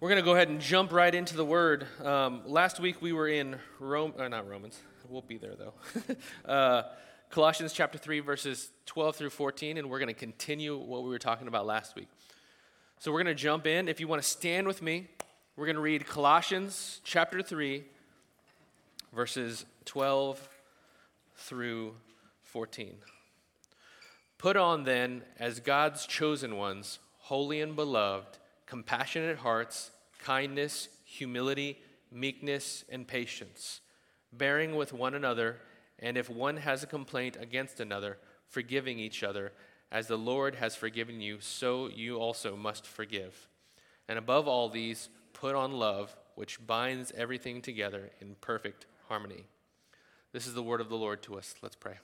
We're going to go ahead and jump right into the word. Um, last week we were in Rome, uh, not Romans. We'll be there though. uh, Colossians chapter 3, verses 12 through 14, and we're going to continue what we were talking about last week. So we're going to jump in. If you want to stand with me, we're going to read Colossians chapter 3, verses 12 through 14. Put on then, as God's chosen ones, holy and beloved, compassionate hearts, kindness, humility, meekness, and patience, bearing with one another, and if one has a complaint against another, forgiving each other, as the Lord has forgiven you, so you also must forgive. And above all these, put on love, which binds everything together in perfect harmony. This is the word of the Lord to us. Let's pray.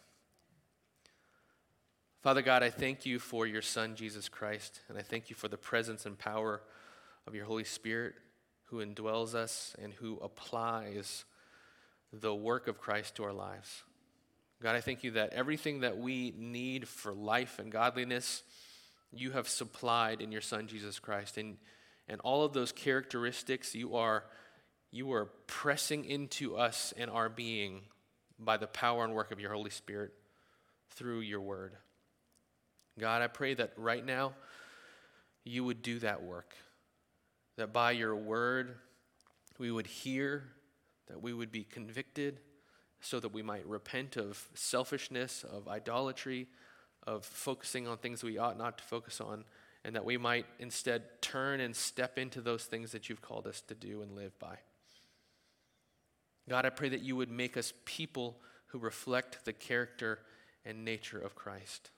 Father God, I thank you for your Son, Jesus Christ, and I thank you for the presence and power of your Holy Spirit who indwells us and who applies the work of Christ to our lives. God, I thank you that everything that we need for life and godliness, you have supplied in your Son, Jesus Christ. And, and all of those characteristics you are, you are pressing into us and our being by the power and work of your Holy Spirit through your word. God, I pray that right now you would do that work. That by your word we would hear, that we would be convicted, so that we might repent of selfishness, of idolatry, of focusing on things we ought not to focus on, and that we might instead turn and step into those things that you've called us to do and live by. God, I pray that you would make us people who reflect the character and nature of Christ.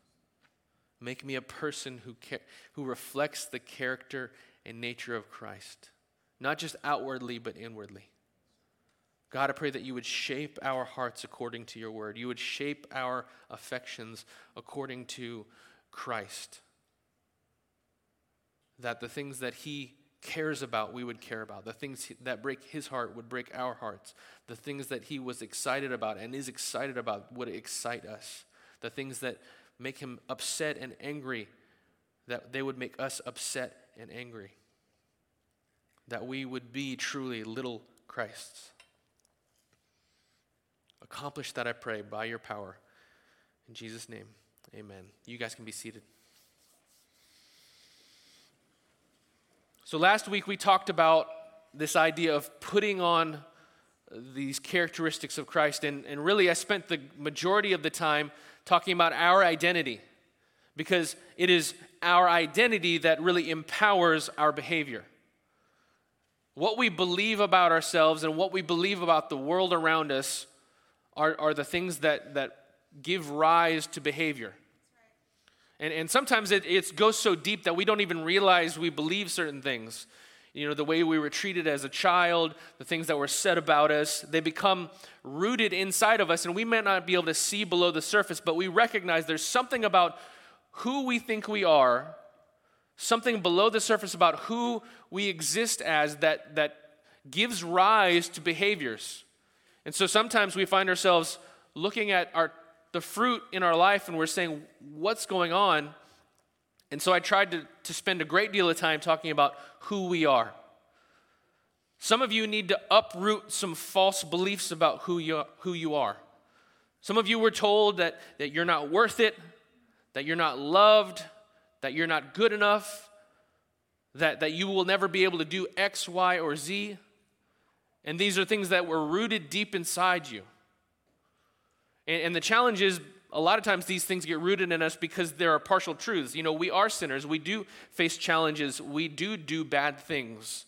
Make me a person who, who reflects the character and nature of Christ, not just outwardly, but inwardly. God, I pray that you would shape our hearts according to your word. You would shape our affections according to Christ. That the things that he cares about, we would care about. The things that break his heart would break our hearts. The things that he was excited about and is excited about would excite us. The things that make him upset and angry, that they would make us upset and angry. That we would be truly little Christs. Accomplish that, I pray, by your power. In Jesus' name, amen. You guys can be seated. So, last week we talked about this idea of putting on these characteristics of Christ, and, and really I spent the majority of the time talking about our identity because it is our identity that really empowers our behavior. What we believe about ourselves and what we believe about the world around us are, are the things that, that give rise to behavior. And, and sometimes it, it goes so deep that we don't even realize we believe certain things. You know, the way we were treated as a child, the things that were said about us, they become rooted inside of us, and we may not be able to see below the surface, but we recognize there's something about who we think we are, something below the surface about who we exist as that, that gives rise to behaviors. And so sometimes we find ourselves looking at our, the fruit in our life and we're saying, What's going on? And so I tried to, to spend a great deal of time talking about who we are. Some of you need to uproot some false beliefs about who you, who you are. Some of you were told that, that you're not worth it, that you're not loved, that you're not good enough, that, that you will never be able to do X, Y, or Z. And these are things that were rooted deep inside you. And, and the challenge is a lot of times these things get rooted in us because there are partial truths. You know, we are sinners, we do face challenges, we do do bad things.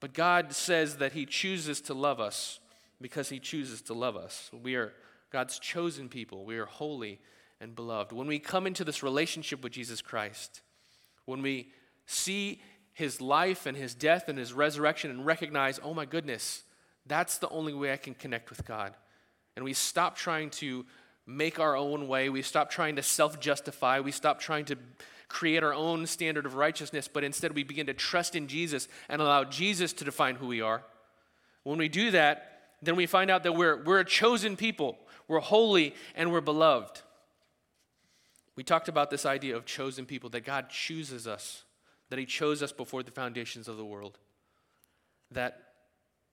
But God says that He chooses to love us because He chooses to love us. We are God's chosen people, we are holy and beloved. When we come into this relationship with Jesus Christ, when we see His life and His death and His resurrection and recognize, oh my goodness, that's the only way I can connect with God. And we stop trying to make our own way. We stop trying to self justify. We stop trying to create our own standard of righteousness, but instead we begin to trust in Jesus and allow Jesus to define who we are. When we do that, then we find out that we're, we're a chosen people, we're holy, and we're beloved. We talked about this idea of chosen people, that God chooses us, that He chose us before the foundations of the world, that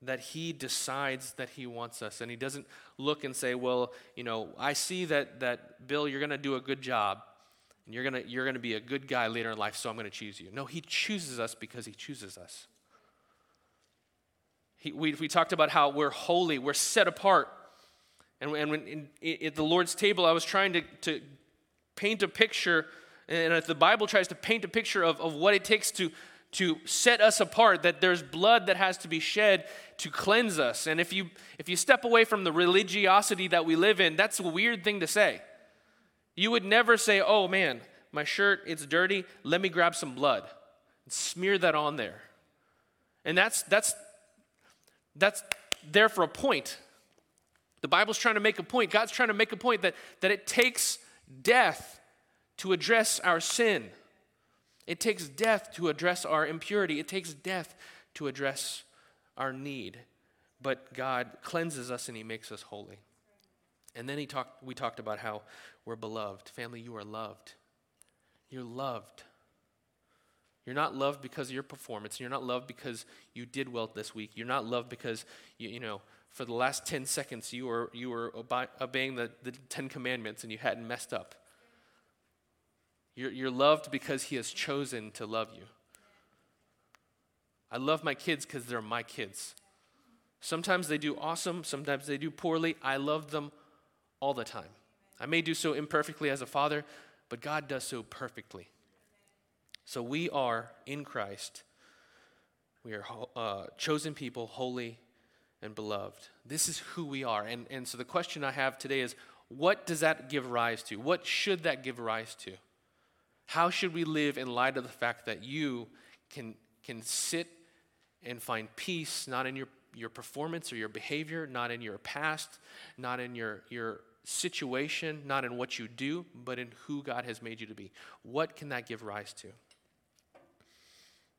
that he decides that he wants us. And he doesn't look and say well you know i see that that bill you're going to do a good job and you're going to you're going to be a good guy later in life so i'm going to choose you. No he chooses us because he chooses us. He, we, we talked about how we're holy we're set apart. And, and when in, in, at the lord's table i was trying to, to paint a picture and if the bible tries to paint a picture of, of what it takes to to set us apart, that there's blood that has to be shed to cleanse us. And if you, if you step away from the religiosity that we live in, that's a weird thing to say. You would never say, oh man, my shirt, it's dirty, let me grab some blood and smear that on there. And that's, that's, that's there for a point. The Bible's trying to make a point. God's trying to make a point that, that it takes death to address our sin. It takes death to address our impurity, it takes death to address our need. But God cleanses us and He makes us holy. And then he talked, we talked about how we're beloved. Family, you are loved. You're loved. You're not loved because of your performance. You're not loved because you did well this week. You're not loved because, you, you know, for the last 10 seconds you were, you were obeying the, the Ten Commandments and you hadn't messed up. You're, you're loved because He has chosen to love you. I love my kids because they're my kids. Sometimes they do awesome, sometimes they do poorly. I love them all the time. I may do so imperfectly as a father, but God does so perfectly. So we are in Christ. We are uh, chosen people, holy and beloved. This is who we are. And, and so the question I have today is what does that give rise to? What should that give rise to? How should we live in light of the fact that you can, can sit and find peace not in your, your performance or your behavior, not in your past, not in your, your situation, not in what you do, but in who God has made you to be? What can that give rise to?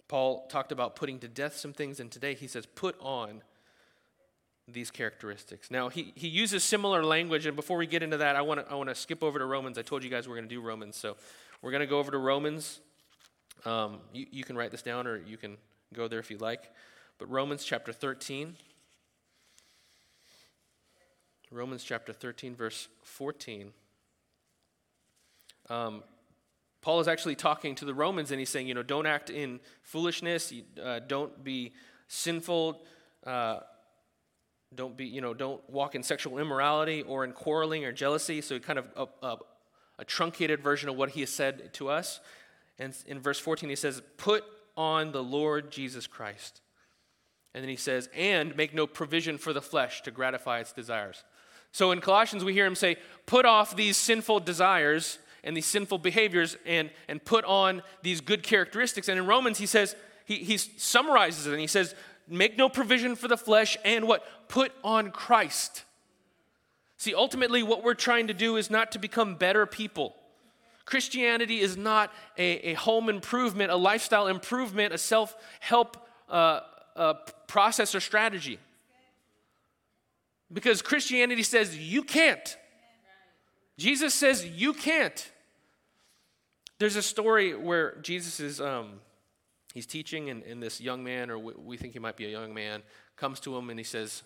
Paul talked about putting to death some things, and today he says, put on these characteristics. Now, he, he uses similar language, and before we get into that, I want to I wanna skip over to Romans. I told you guys we're going to do Romans, so we're going to go over to Romans. Um, you, you can write this down or you can go there if you'd like. But Romans chapter 13. Romans chapter 13, verse 14. Um, Paul is actually talking to the Romans and he's saying, you know, don't act in foolishness, uh, don't be sinful, uh, don't be, you know, don't walk in sexual immorality or in quarreling or jealousy. So he kind of uh, a truncated version of what he has said to us. And in verse 14, he says, Put on the Lord Jesus Christ. And then he says, And make no provision for the flesh to gratify its desires. So in Colossians, we hear him say, Put off these sinful desires and these sinful behaviors and, and put on these good characteristics. And in Romans, he says, he, he summarizes it and he says, Make no provision for the flesh and what? Put on Christ. See, ultimately, what we're trying to do is not to become better people. Christianity is not a, a home improvement, a lifestyle improvement, a self help uh, uh, process or strategy. Because Christianity says you can't. Jesus says you can't. There's a story where Jesus is um, he's teaching, and, and this young man, or we, we think he might be a young man, comes to him and he says,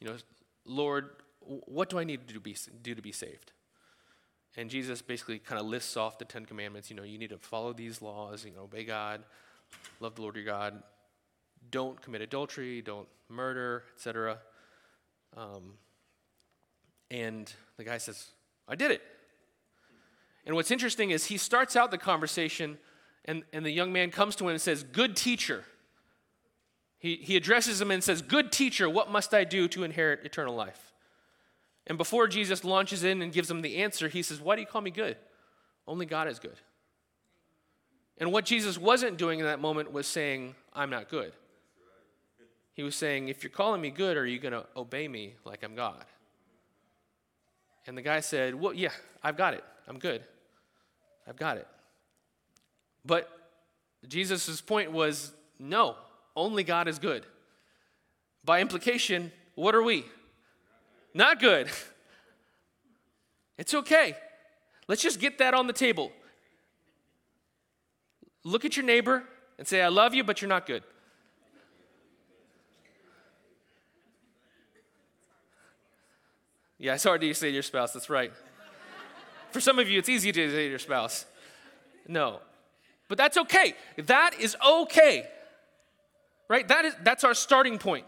You know, Lord, what do I need to do, be, do to be saved? And Jesus basically kind of lists off the Ten Commandments. You know, you need to follow these laws, you know, obey God, love the Lord your God, don't commit adultery, don't murder, etc. Um, and the guy says, I did it. And what's interesting is he starts out the conversation, and, and the young man comes to him and says, Good teacher. He, he addresses him and says, Good teacher, what must I do to inherit eternal life? And before Jesus launches in and gives them the answer, he says, Why do you call me good? Only God is good. And what Jesus wasn't doing in that moment was saying, I'm not good. He was saying, If you're calling me good, are you going to obey me like I'm God? And the guy said, Well, yeah, I've got it. I'm good. I've got it. But Jesus' point was, No, only God is good. By implication, what are we? Not good. It's okay. Let's just get that on the table. Look at your neighbor and say, I love you, but you're not good. Yeah, it's hard to say to your spouse, that's right. For some of you, it's easy to say to your spouse. No. But that's okay. That is okay. Right? That is that's our starting point.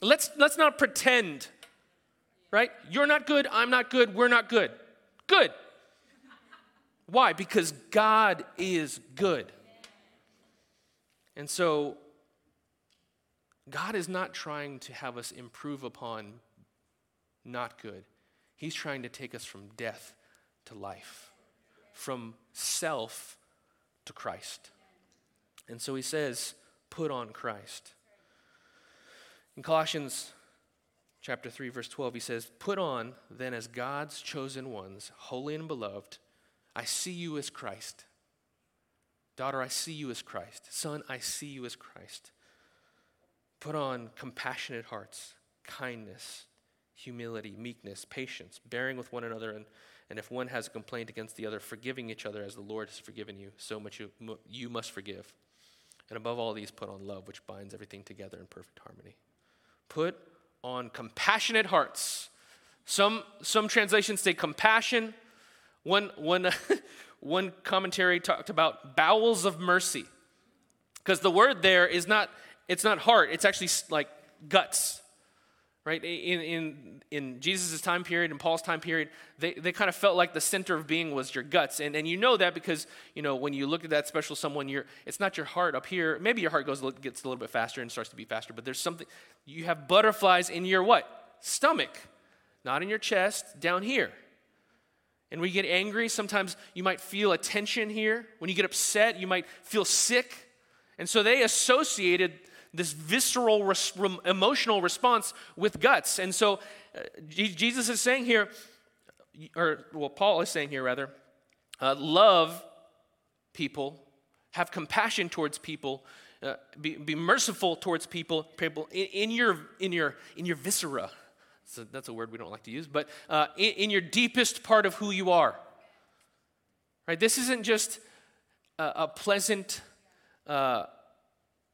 Let's let's not pretend. Right? You're not good, I'm not good, we're not good. Good. Why? Because God is good. And so, God is not trying to have us improve upon not good. He's trying to take us from death to life, from self to Christ. And so he says, put on Christ. In Colossians chapter 3 verse 12 he says, "Put on then as God's chosen ones, holy and beloved, I see you as Christ. Daughter, I see you as Christ. Son, I see you as Christ. Put on compassionate hearts, kindness, humility, meekness, patience, bearing with one another, and, and if one has a complaint against the other, forgiving each other as the Lord has forgiven you, so much you, you must forgive. And above all these, put on love, which binds everything together in perfect harmony. Put on compassionate hearts. Some, some translations say compassion one, one, one commentary talked about bowels of mercy. Because the word there is not, it's not heart, it's actually like guts. Right? In, in, in Jesus' time period and Paul's time period, they, they kind of felt like the center of being was your guts. And, and you know that because, you know, when you look at that special someone, you're, it's not your heart up here. Maybe your heart goes, gets a little bit faster and starts to beat faster, but there's something, you have butterflies in your what? Stomach. Not in your chest, down here. And you get angry, sometimes you might feel a tension here. When you get upset, you might feel sick. And so they associated this visceral, res- emotional response with guts. And so uh, Jesus is saying here, or well, Paul is saying here rather, uh, love people, have compassion towards people, uh, be, be merciful towards people, people in, in, your, in, your, in your viscera. So that's a word we don't like to use, but uh, in, in, your deepest part of who you are. Right? This isn't just a, a pleasant, uh,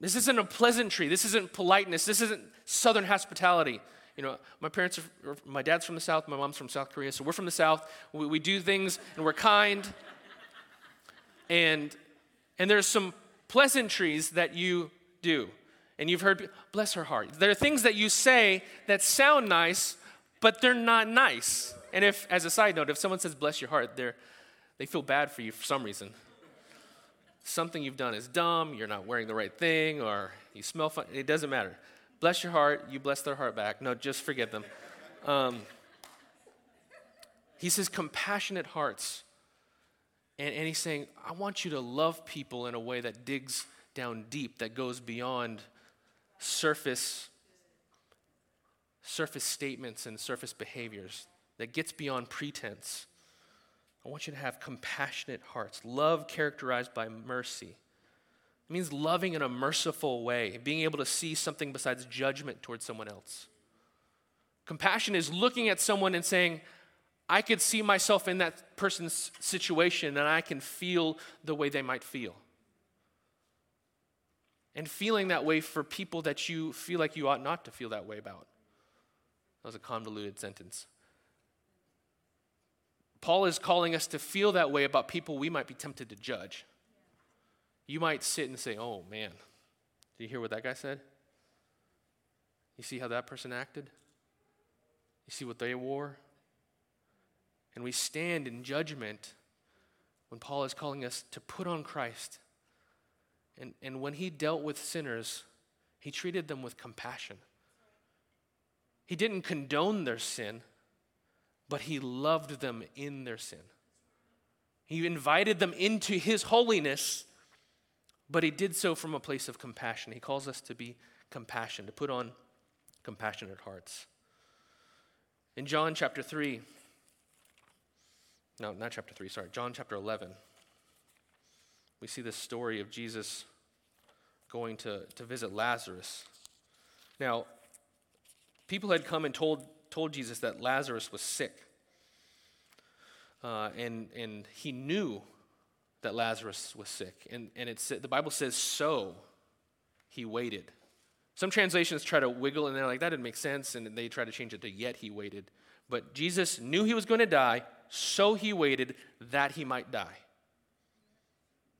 this isn't a pleasantry. This isn't politeness. This isn't southern hospitality. You know, my parents are, my dad's from the South, my mom's from South Korea, so we're from the South. We, we do things and we're kind. And, and there's some pleasantries that you do. And you've heard, bless her heart. There are things that you say that sound nice, but they're not nice. And if, as a side note, if someone says bless your heart, they're, they feel bad for you for some reason. Something you've done is dumb, you're not wearing the right thing, or you smell fun. It doesn't matter. Bless your heart, you bless their heart back. No, just forget them. Um, he says compassionate hearts. And, and he's saying, I want you to love people in a way that digs down deep, that goes beyond surface surface statements and surface behaviors that gets beyond pretense. I want you to have compassionate hearts, love characterized by mercy. It means loving in a merciful way, being able to see something besides judgment towards someone else. Compassion is looking at someone and saying, I could see myself in that person's situation and I can feel the way they might feel and feeling that way for people that you feel like you ought not to feel that way about. That was a convoluted sentence. Paul is calling us to feel that way about people we might be tempted to judge. You might sit and say, oh man, did you hear what that guy said? You see how that person acted? You see what they wore? And we stand in judgment when Paul is calling us to put on Christ and, and when he dealt with sinners, he treated them with compassion. He didn't condone their sin, but he loved them in their sin. He invited them into his holiness, but he did so from a place of compassion. He calls us to be compassion, to put on compassionate hearts. In John chapter 3, no, not chapter 3, sorry, John chapter 11 we see this story of Jesus going to, to visit Lazarus. Now, people had come and told, told Jesus that Lazarus was sick. Uh, and, and he knew that Lazarus was sick. And, and it, the Bible says, so he waited. Some translations try to wiggle and they're like, that didn't make sense. And they try to change it to, yet he waited. But Jesus knew he was going to die, so he waited that he might die.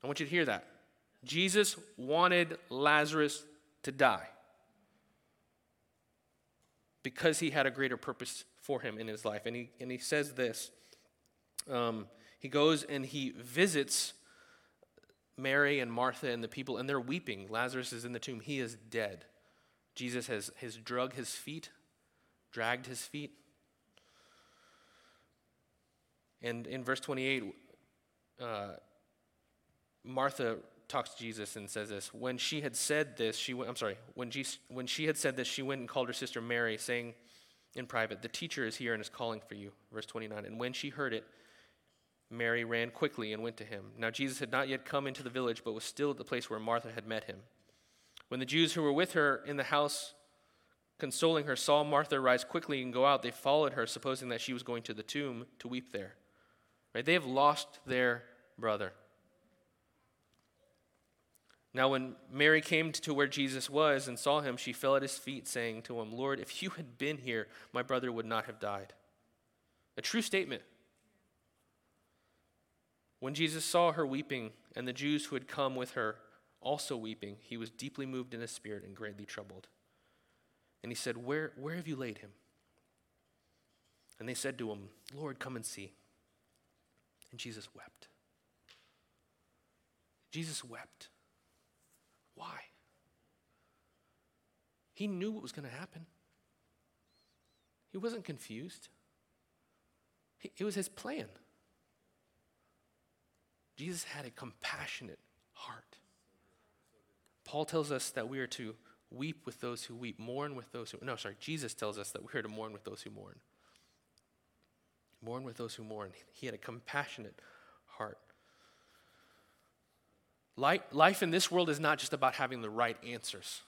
I want you to hear that. Jesus wanted Lazarus to die because he had a greater purpose for him in his life. And he, and he says this um, He goes and he visits Mary and Martha and the people, and they're weeping. Lazarus is in the tomb, he is dead. Jesus has, has drug his feet, dragged his feet. And in verse 28, uh, Martha talks to Jesus and says this. When she had said this, she went, I'm sorry, when she, when she had said this, she went and called her sister Mary, saying in private, The teacher is here and is calling for you. Verse 29. And when she heard it, Mary ran quickly and went to him. Now Jesus had not yet come into the village, but was still at the place where Martha had met him. When the Jews who were with her in the house, consoling her, saw Martha rise quickly and go out, they followed her, supposing that she was going to the tomb to weep there. Right? They have lost their brother. Now, when Mary came to where Jesus was and saw him, she fell at his feet, saying to him, Lord, if you had been here, my brother would not have died. A true statement. When Jesus saw her weeping, and the Jews who had come with her also weeping, he was deeply moved in his spirit and greatly troubled. And he said, Where, where have you laid him? And they said to him, Lord, come and see. And Jesus wept. Jesus wept. Why? He knew what was going to happen. He wasn't confused. It was his plan. Jesus had a compassionate heart. Paul tells us that we are to weep with those who weep, mourn with those who. No, sorry, Jesus tells us that we are to mourn with those who mourn. Mourn with those who mourn. He had a compassionate heart. Life in this world is not just about having the right answers.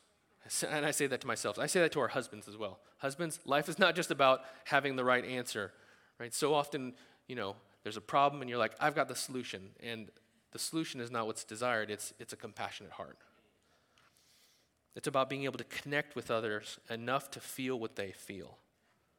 And I say that to myself. I say that to our husbands as well. Husbands, life is not just about having the right answer, right? So often, you know, there's a problem and you're like, I've got the solution. And the solution is not what's desired, it's, it's a compassionate heart. It's about being able to connect with others enough to feel what they feel.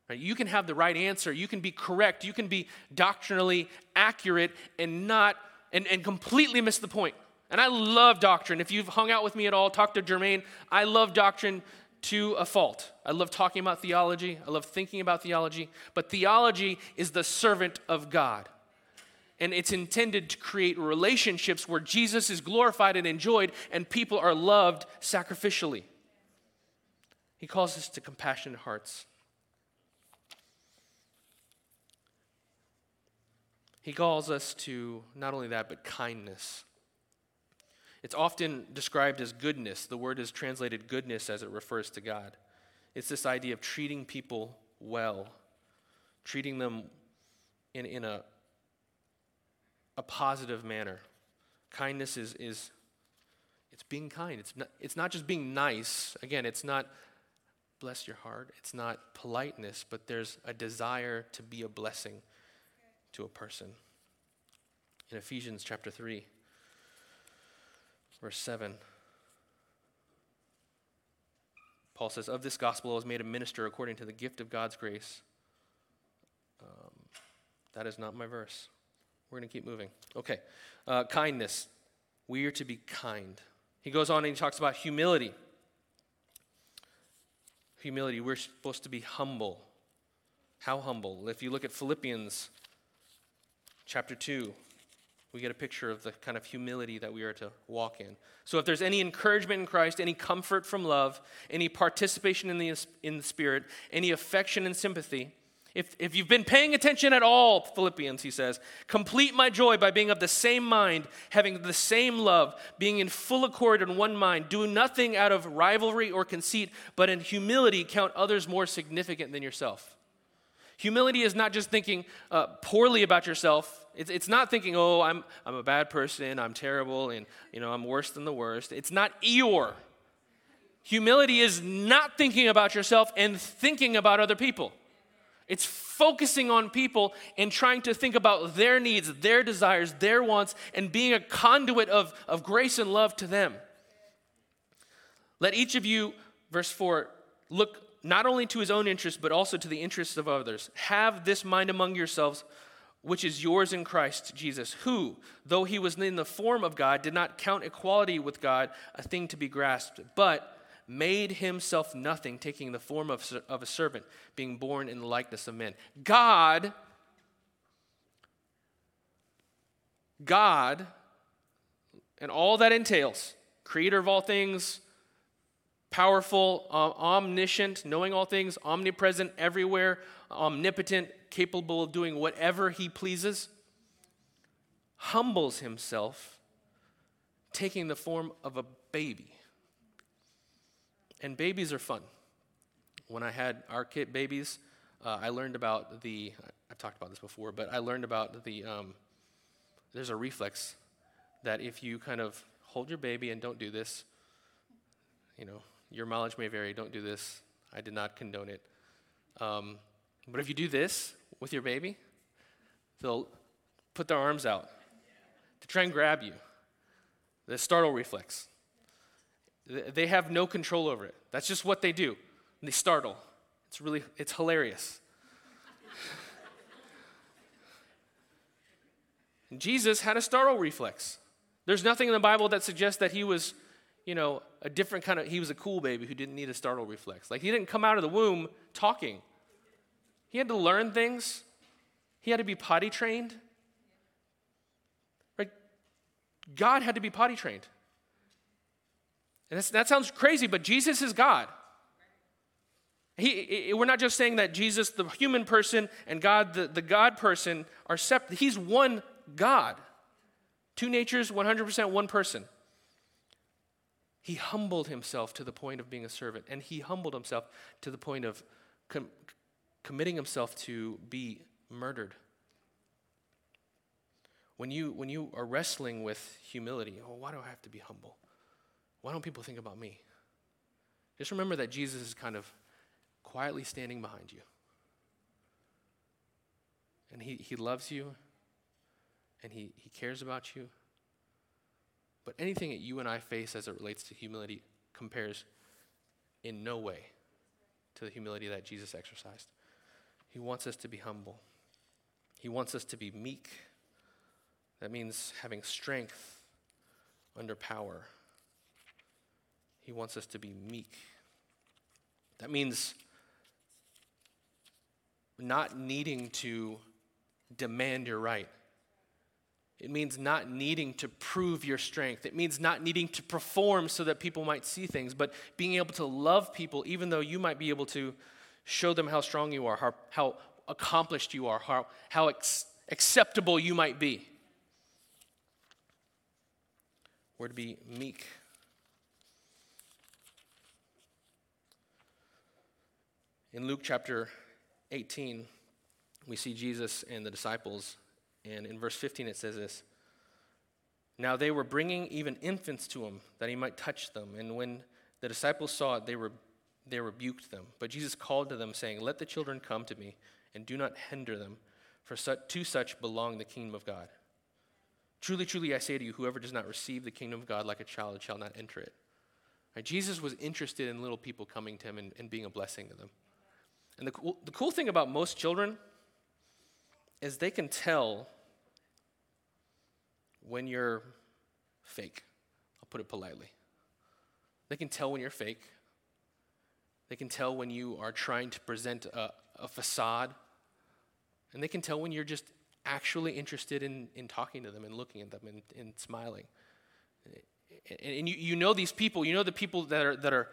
Right? You can have the right answer, you can be correct, you can be doctrinally accurate and not and, and completely miss the point. And I love doctrine. If you've hung out with me at all, talk to Jermaine. I love doctrine to a fault. I love talking about theology. I love thinking about theology. But theology is the servant of God. And it's intended to create relationships where Jesus is glorified and enjoyed and people are loved sacrificially. He calls us to compassionate hearts. He calls us to not only that, but kindness. It's often described as goodness. The word is translated goodness as it refers to God. It's this idea of treating people well, treating them in, in a, a positive manner. Kindness is, is it's being kind. It's not, it's not just being nice. Again, it's not bless your heart. It's not politeness, but there's a desire to be a blessing to a person. In Ephesians chapter 3, Verse 7. Paul says, Of this gospel I was made a minister according to the gift of God's grace. Um, that is not my verse. We're going to keep moving. Okay. Uh, kindness. We are to be kind. He goes on and he talks about humility. Humility. We're supposed to be humble. How humble? If you look at Philippians chapter 2, we get a picture of the kind of humility that we are to walk in. So, if there's any encouragement in Christ, any comfort from love, any participation in the, in the Spirit, any affection and sympathy, if, if you've been paying attention at all, Philippians, he says, complete my joy by being of the same mind, having the same love, being in full accord in one mind. Do nothing out of rivalry or conceit, but in humility count others more significant than yourself. Humility is not just thinking uh, poorly about yourself. It's, it's not thinking, oh, I'm, I'm a bad person, I'm terrible, and you know, I'm worse than the worst. It's not Eeyore. Humility is not thinking about yourself and thinking about other people. It's focusing on people and trying to think about their needs, their desires, their wants, and being a conduit of, of grace and love to them. Let each of you, verse 4, look not only to his own interests, but also to the interests of others. Have this mind among yourselves, which is yours in Christ Jesus, who, though he was in the form of God, did not count equality with God a thing to be grasped, but made himself nothing, taking the form of, of a servant, being born in the likeness of men. God, God, and all that entails, creator of all things, powerful, uh, omniscient, knowing all things, omnipresent, everywhere, omnipotent, capable of doing whatever he pleases, humbles himself, taking the form of a baby and babies are fun. When I had our kid babies, uh, I learned about the, I've talked about this before, but I learned about the, um, there's a reflex that if you kind of hold your baby and don't do this, you know, your mileage may vary, don't do this. I did not condone it. Um, but if you do this with your baby, they'll put their arms out to try and grab you. The startle reflex. They have no control over it. That's just what they do. They startle. It's really, it's hilarious. Jesus had a startle reflex. There's nothing in the Bible that suggests that he was, you know, a different kind of, he was a cool baby who didn't need a startle reflex. Like he didn't come out of the womb talking. He had to learn things. He had to be potty trained. Right? God had to be potty trained. And that sounds crazy, but Jesus is God. He, we're not just saying that Jesus, the human person, and God, the, the God person, are separate. He's one God. Two natures, 100% one person. He humbled himself to the point of being a servant, and he humbled himself to the point of com- committing himself to be murdered. When you, when you are wrestling with humility, oh, why do I have to be humble? Why don't people think about me? Just remember that Jesus is kind of quietly standing behind you. And he, he loves you, and he, he cares about you. But anything that you and I face as it relates to humility compares in no way to the humility that Jesus exercised. He wants us to be humble, He wants us to be meek. That means having strength under power. He wants us to be meek. That means not needing to demand your right. It means not needing to prove your strength. It means not needing to perform so that people might see things, but being able to love people even though you might be able to show them how strong you are, how, how accomplished you are, how, how ex- acceptable you might be. We're to be meek. In Luke chapter 18, we see Jesus and the disciples, and in verse 15 it says this Now they were bringing even infants to him that he might touch them, and when the disciples saw it, they, re- they rebuked them. But Jesus called to them, saying, Let the children come to me, and do not hinder them, for such, to such belong the kingdom of God. Truly, truly, I say to you, whoever does not receive the kingdom of God like a child shall not enter it. Right? Jesus was interested in little people coming to him and, and being a blessing to them. And the the cool thing about most children is they can tell when you're fake. I'll put it politely. They can tell when you're fake. They can tell when you are trying to present a, a facade. And they can tell when you're just actually interested in, in talking to them and looking at them and, and smiling. And, and you, you know these people, you know the people that are, that are,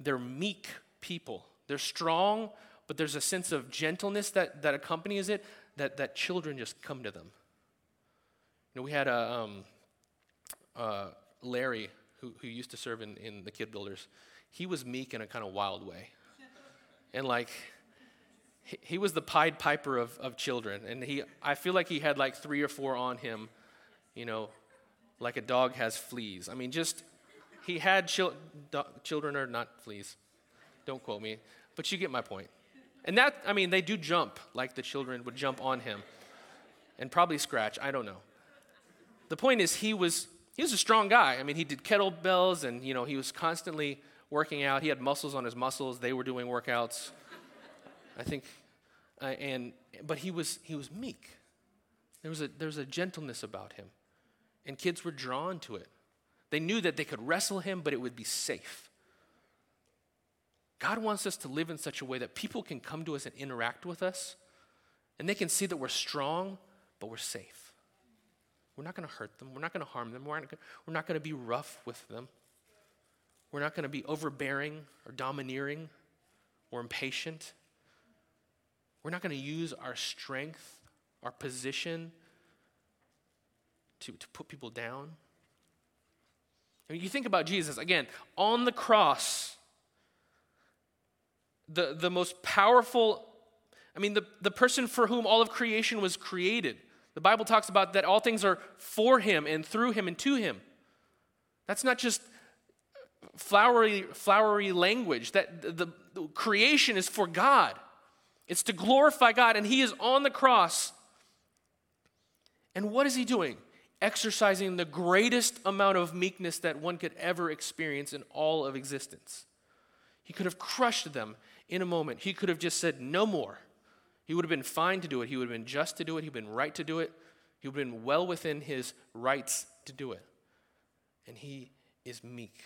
they're meek people. They're strong, but there's a sense of gentleness that, that accompanies it that, that children just come to them. Know, we had a um, uh, Larry who, who used to serve in, in the kid builders. He was meek in a kind of wild way. And like, he, he was the Pied Piper of, of children. And he, I feel like he had like three or four on him, you know, like a dog has fleas. I mean, just, he had chil- do- children are not fleas. Don't quote me, but you get my point. And that, I mean, they do jump like the children would jump on him and probably scratch. I don't know. The point is, he was, he was a strong guy. I mean, he did kettlebells and, you know, he was constantly working out. He had muscles on his muscles. They were doing workouts. I think, uh, and, but he was, he was meek. There was, a, there was a gentleness about him. And kids were drawn to it. They knew that they could wrestle him, but it would be safe. God wants us to live in such a way that people can come to us and interact with us, and they can see that we're strong, but we're safe. We're not going to hurt them. We're not going to harm them. We're not, going to be rough with them. We're not going to be overbearing or domineering or impatient. We're not going to use our strength, our position to, to put people down. I mean, you think about Jesus, again, on the cross, the, the most powerful, I mean, the, the person for whom all of creation was created. The Bible talks about that all things are for him and through him and to him. That's not just flowery, flowery language, that the, the creation is for God. It's to glorify God, and he is on the cross. And what is he doing? Exercising the greatest amount of meekness that one could ever experience in all of existence. He could have crushed them in a moment. He could have just said, No more. He would have been fine to do it. He would have been just to do it. He would have been right to do it. He would have been well within his rights to do it. And he is meek.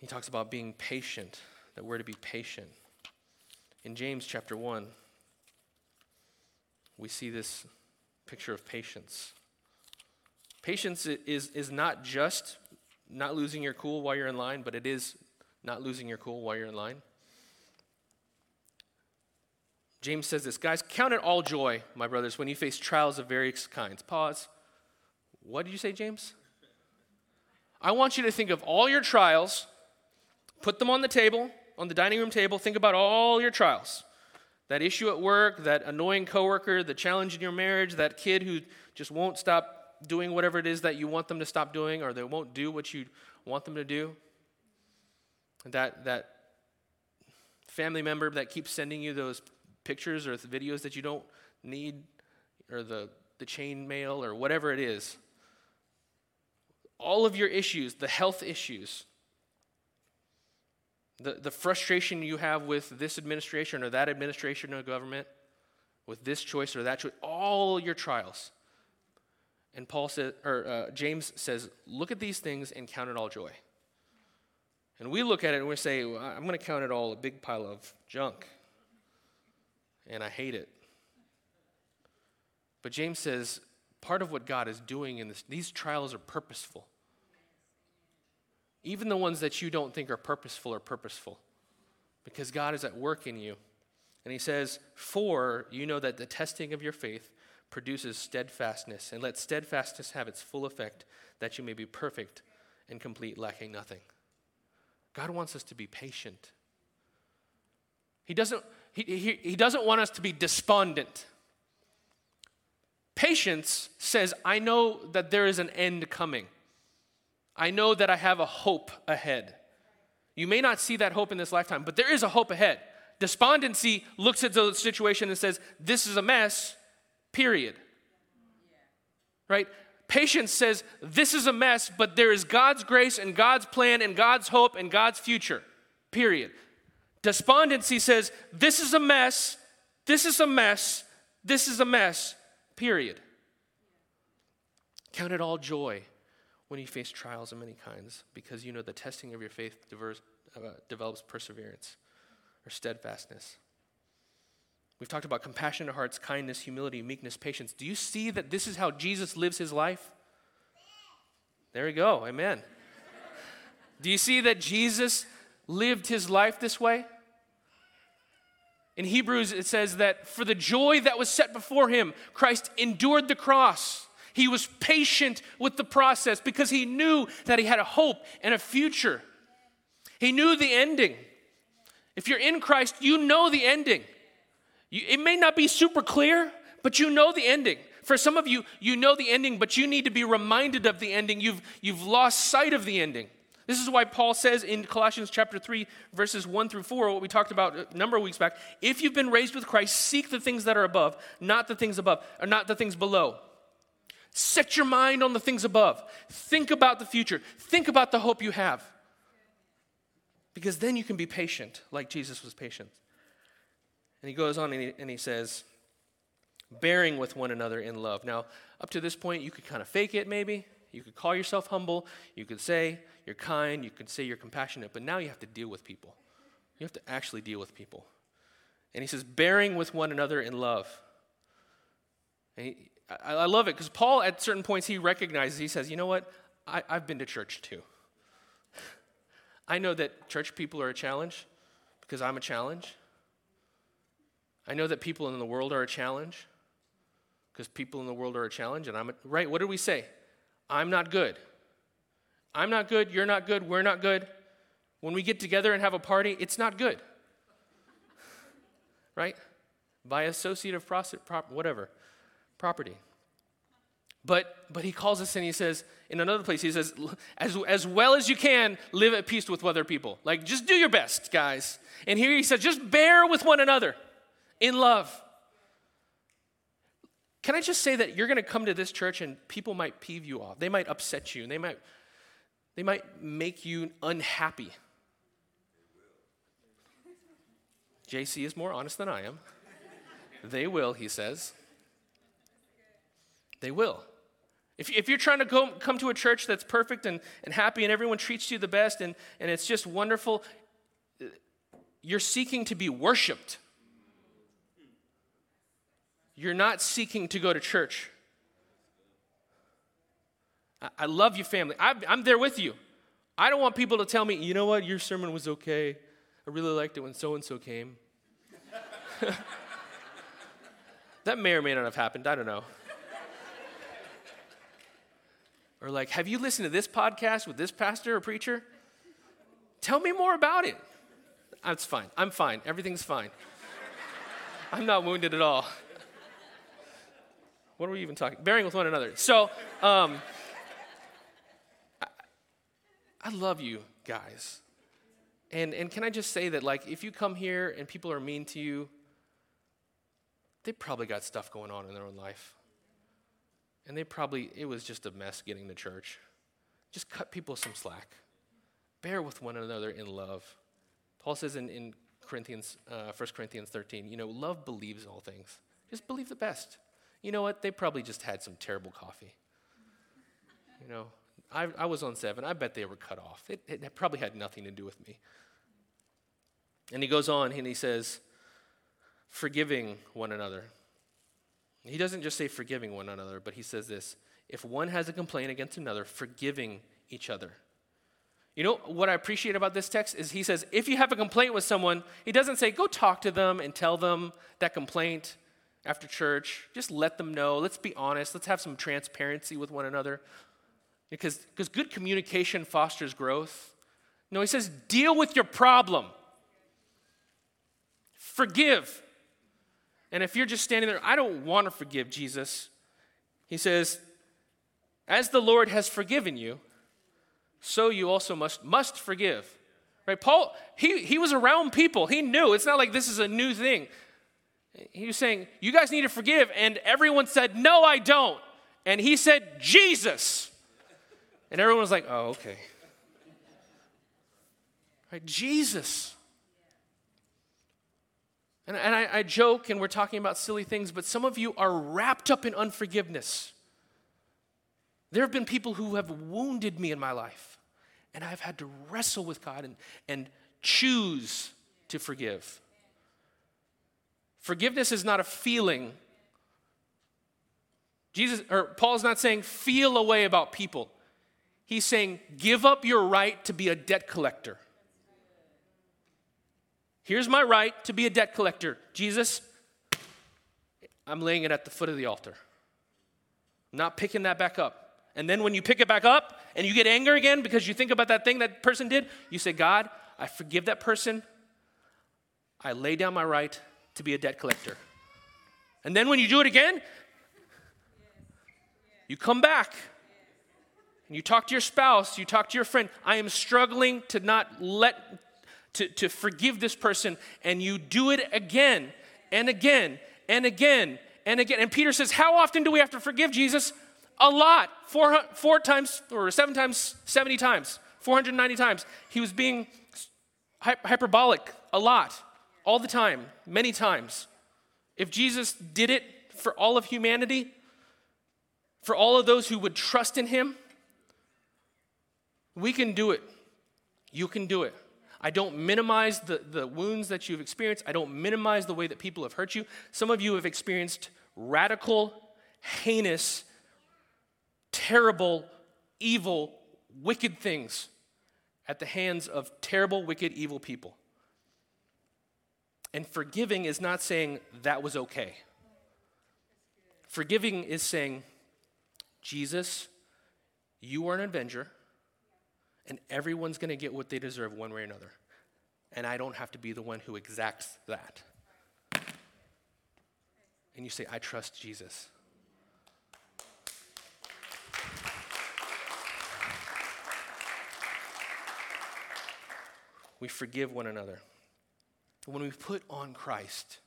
He talks about being patient, that we're to be patient. In James chapter 1, we see this picture of patience. Patience is, is not just not losing your cool while you're in line, but it is not losing your cool while you're in line. James says this Guys, count it all joy, my brothers, when you face trials of various kinds. Pause. What did you say, James? I want you to think of all your trials, put them on the table, on the dining room table. Think about all your trials that issue at work, that annoying coworker, the challenge in your marriage, that kid who just won't stop doing whatever it is that you want them to stop doing, or they won't do what you want them to do. That, that family member that keeps sending you those pictures or the videos that you don't need, or the, the chain mail, or whatever it is. All of your issues, the health issues, the, the frustration you have with this administration or that administration or government, with this choice or that choice, all your trials. And Paul says, or uh, James says, look at these things and count it all joy. And we look at it and we say, well, I'm going to count it all a big pile of junk. And I hate it. But James says, part of what God is doing in this, these trials are purposeful. Even the ones that you don't think are purposeful are purposeful because God is at work in you. And he says, For you know that the testing of your faith produces steadfastness, and let steadfastness have its full effect, that you may be perfect and complete, lacking nothing. God wants us to be patient. He doesn't, he, he, doesn't want us to be despondent. Patience says, I know that there is an end coming. I know that I have a hope ahead. You may not see that hope in this lifetime, but there is a hope ahead. Despondency looks at the situation and says, This is a mess, period. Right? Patience says, This is a mess, but there is God's grace and God's plan and God's hope and God's future. Period. Despondency says, This is a mess, this is a mess, this is a mess. Period. Count it all joy when you face trials of many kinds, because you know the testing of your faith diverse, uh, develops perseverance or steadfastness. We've talked about compassionate hearts, kindness, humility, meekness, patience. Do you see that this is how Jesus lives his life? There we go. Amen. Do you see that Jesus lived his life this way? In Hebrews, it says that for the joy that was set before him, Christ endured the cross. He was patient with the process because he knew that he had a hope and a future. He knew the ending. If you're in Christ, you know the ending. You, it may not be super clear, but you know the ending. For some of you, you know the ending, but you need to be reminded of the ending. You've, you've lost sight of the ending. This is why Paul says in Colossians chapter 3, verses 1 through 4, what we talked about a number of weeks back if you've been raised with Christ, seek the things that are above, not the things above, or not the things below. Set your mind on the things above. Think about the future. Think about the hope you have. Because then you can be patient, like Jesus was patient. And he goes on and he, and he says, bearing with one another in love. Now, up to this point, you could kind of fake it maybe. You could call yourself humble. You could say you're kind. You could say you're compassionate. But now you have to deal with people. You have to actually deal with people. And he says, bearing with one another in love. And he, I, I, love it because Paul, at certain points, he recognizes, he says, you know what? I, I've been to church too. I know that church people are a challenge because I'm a challenge. I know that people in the world are a challenge because people in the world are a challenge and I'm a, right. What did we say? I'm not good. I'm not good, you're not good, we're not good. When we get together and have a party, it's not good. right? By associative process, prop, whatever, property. But, but he calls us and he says, in another place, he says, as, as well as you can, live at peace with other people. Like, just do your best, guys. And here he says, just bear with one another in love. Can I just say that you're going to come to this church and people might peeve you off? They might upset you. They might, they might make you unhappy. JC is more honest than I am. they will, he says. They will. If, if you're trying to go, come to a church that's perfect and, and happy and everyone treats you the best and, and it's just wonderful, you're seeking to be worshiped. You're not seeking to go to church. I, love you, family. I'm there with you. I don't want people to tell me, you know what, your sermon was okay. I really liked it when so and so came. that may or may not have happened. I don't know. or like, have you listened to this podcast with this pastor or preacher? Tell me more about it. That's fine. I'm fine. Everything's fine. I'm not wounded at all. What are we even talking? Bearing with one another. So, um, I love you guys. And, and can I just say that, like, if you come here and people are mean to you, they probably got stuff going on in their own life. And they probably, it was just a mess getting to church. Just cut people some slack. Bear with one another in love. Paul says in, in Corinthians, uh, 1 Corinthians 13, you know, love believes all things. Just believe the best. You know what? They probably just had some terrible coffee. You know, I, I was on seven. I bet they were cut off. It, it probably had nothing to do with me. And he goes on and he says, forgiving one another. He doesn't just say forgiving one another, but he says this if one has a complaint against another, forgiving each other. You know what I appreciate about this text is he says, if you have a complaint with someone, he doesn't say, go talk to them and tell them that complaint after church. Just let them know. Let's be honest. Let's have some transparency with one another. Because, because good communication fosters growth. No, he says, deal with your problem. Forgive. And if you're just standing there, I don't want to forgive Jesus. He says, as the Lord has forgiven you, so you also must, must forgive. Right? Paul, he, he was around people. He knew. It's not like this is a new thing. He was saying, You guys need to forgive. And everyone said, No, I don't. And he said, Jesus. And everyone was like, Oh, okay. Right? Jesus. And, and I, I joke and we're talking about silly things, but some of you are wrapped up in unforgiveness. There have been people who have wounded me in my life, and I've had to wrestle with God and, and choose to forgive. Forgiveness is not a feeling. Jesus or Paul's not saying feel a way about people. He's saying give up your right to be a debt collector. Here's my right to be a debt collector. Jesus, I'm laying it at the foot of the altar. I'm not picking that back up. And then when you pick it back up and you get anger again because you think about that thing that person did, you say, God, I forgive that person. I lay down my right to be a debt collector. And then when you do it again, you come back. And you talk to your spouse, you talk to your friend, I am struggling to not let, to, to forgive this person, and you do it again and again and again and again. And Peter says, How often do we have to forgive Jesus? A lot. Four, four times, or seven times, 70 times, 490 times. He was being hyperbolic a lot, all the time, many times. If Jesus did it for all of humanity, for all of those who would trust in him, we can do it. You can do it. I don't minimize the, the wounds that you've experienced. I don't minimize the way that people have hurt you. Some of you have experienced radical, heinous, terrible, evil, wicked things at the hands of terrible, wicked, evil people. And forgiving is not saying that was okay. Forgiving is saying, Jesus, you are an avenger, and everyone's going to get what they deserve one way or another. And I don't have to be the one who exacts that. And you say, I trust Jesus. We forgive one another. When we put on Christ,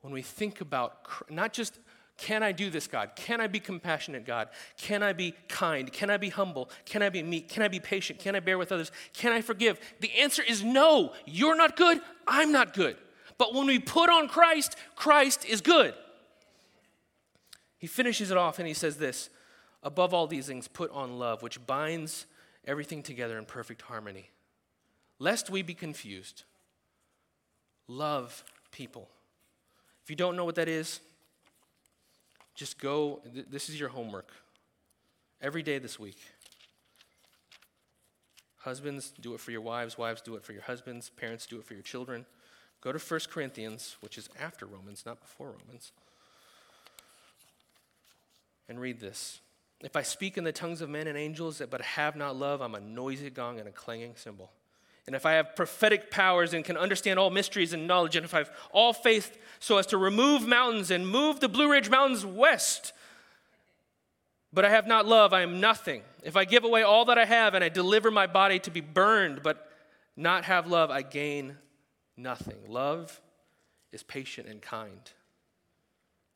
when we think about not just can I do this, God? Can I be compassionate, God? Can I be kind? Can I be humble? Can I be meek? Can I be patient? Can I bear with others? Can I forgive? The answer is no. You're not good. I'm not good. But when we put on Christ, Christ is good. He finishes it off and he says this Above all these things, put on love, which binds everything together in perfect harmony. Lest we be confused, love people. If you don't know what that is, just go, this is your homework. Every day this week. Husbands, do it for your wives. Wives, do it for your husbands. Parents, do it for your children. Go to 1 Corinthians, which is after Romans, not before Romans, and read this. If I speak in the tongues of men and angels, but have not love, I'm a noisy gong and a clanging cymbal. And if I have prophetic powers and can understand all mysteries and knowledge, and if I have all faith so as to remove mountains and move the Blue Ridge Mountains west, but I have not love, I am nothing. If I give away all that I have and I deliver my body to be burned, but not have love, I gain nothing. Love is patient and kind.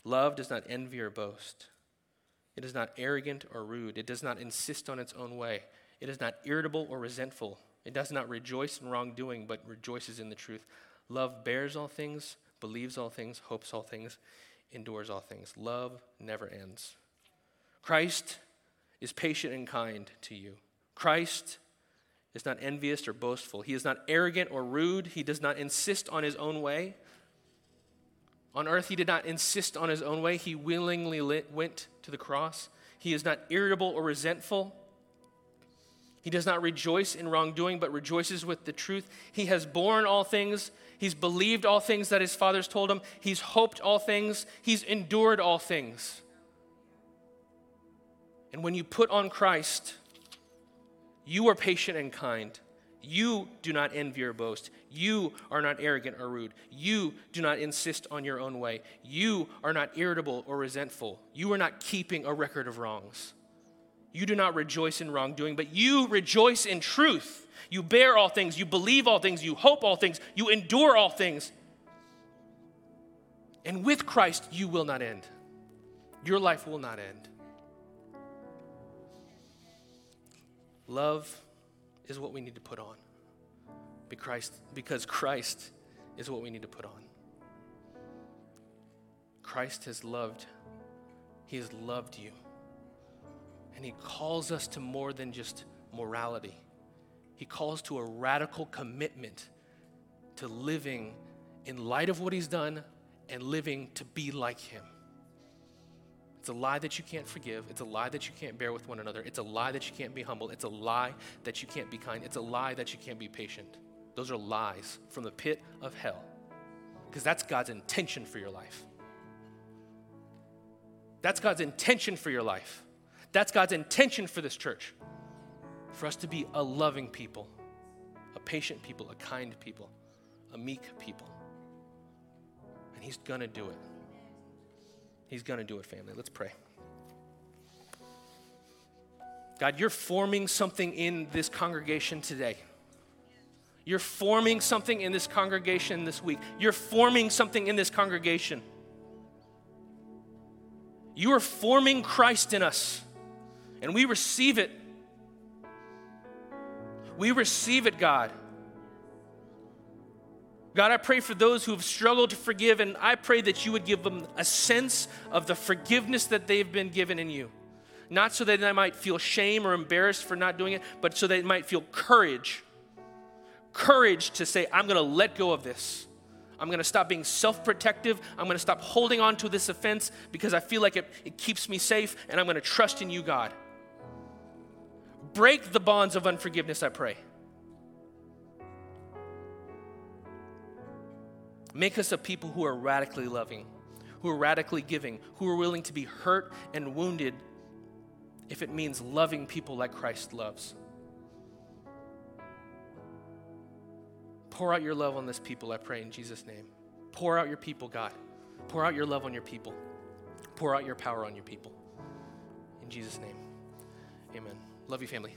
Love does not envy or boast. It is not arrogant or rude. It does not insist on its own way. It is not irritable or resentful. It does not rejoice in wrongdoing, but rejoices in the truth. Love bears all things, believes all things, hopes all things, endures all things. Love never ends. Christ is patient and kind to you. Christ is not envious or boastful. He is not arrogant or rude. He does not insist on his own way. On earth, he did not insist on his own way. He willingly went to the cross. He is not irritable or resentful. He does not rejoice in wrongdoing, but rejoices with the truth. He has borne all things. He's believed all things that his fathers told him. He's hoped all things. He's endured all things. And when you put on Christ, you are patient and kind. You do not envy or boast. You are not arrogant or rude. You do not insist on your own way. You are not irritable or resentful. You are not keeping a record of wrongs. You do not rejoice in wrongdoing, but you rejoice in truth. You bear all things, you believe all things, you hope all things, you endure all things. And with Christ, you will not end. Your life will not end. Love is what we need to put on because Christ is what we need to put on. Christ has loved, He has loved you. And he calls us to more than just morality. He calls to a radical commitment to living in light of what he's done and living to be like him. It's a lie that you can't forgive. It's a lie that you can't bear with one another. It's a lie that you can't be humble. It's a lie that you can't be kind. It's a lie that you can't be patient. Those are lies from the pit of hell because that's God's intention for your life. That's God's intention for your life. That's God's intention for this church for us to be a loving people, a patient people, a kind people, a meek people. And He's going to do it. He's going to do it, family. Let's pray. God, you're forming something in this congregation today. You're forming something in this congregation this week. You're forming something in this congregation. You are forming Christ in us, and we receive it. We receive it, God. God, I pray for those who have struggled to forgive, and I pray that you would give them a sense of the forgiveness that they've been given in you. Not so that they might feel shame or embarrassed for not doing it, but so they might feel courage. Courage to say, I'm going to let go of this. I'm going to stop being self protective. I'm going to stop holding on to this offense because I feel like it, it keeps me safe, and I'm going to trust in you, God. Break the bonds of unforgiveness, I pray. Make us a people who are radically loving, who are radically giving, who are willing to be hurt and wounded if it means loving people like Christ loves. Pour out your love on this people, I pray in Jesus' name. Pour out your people, God. Pour out your love on your people. Pour out your power on your people. In Jesus' name, amen. Love you, family.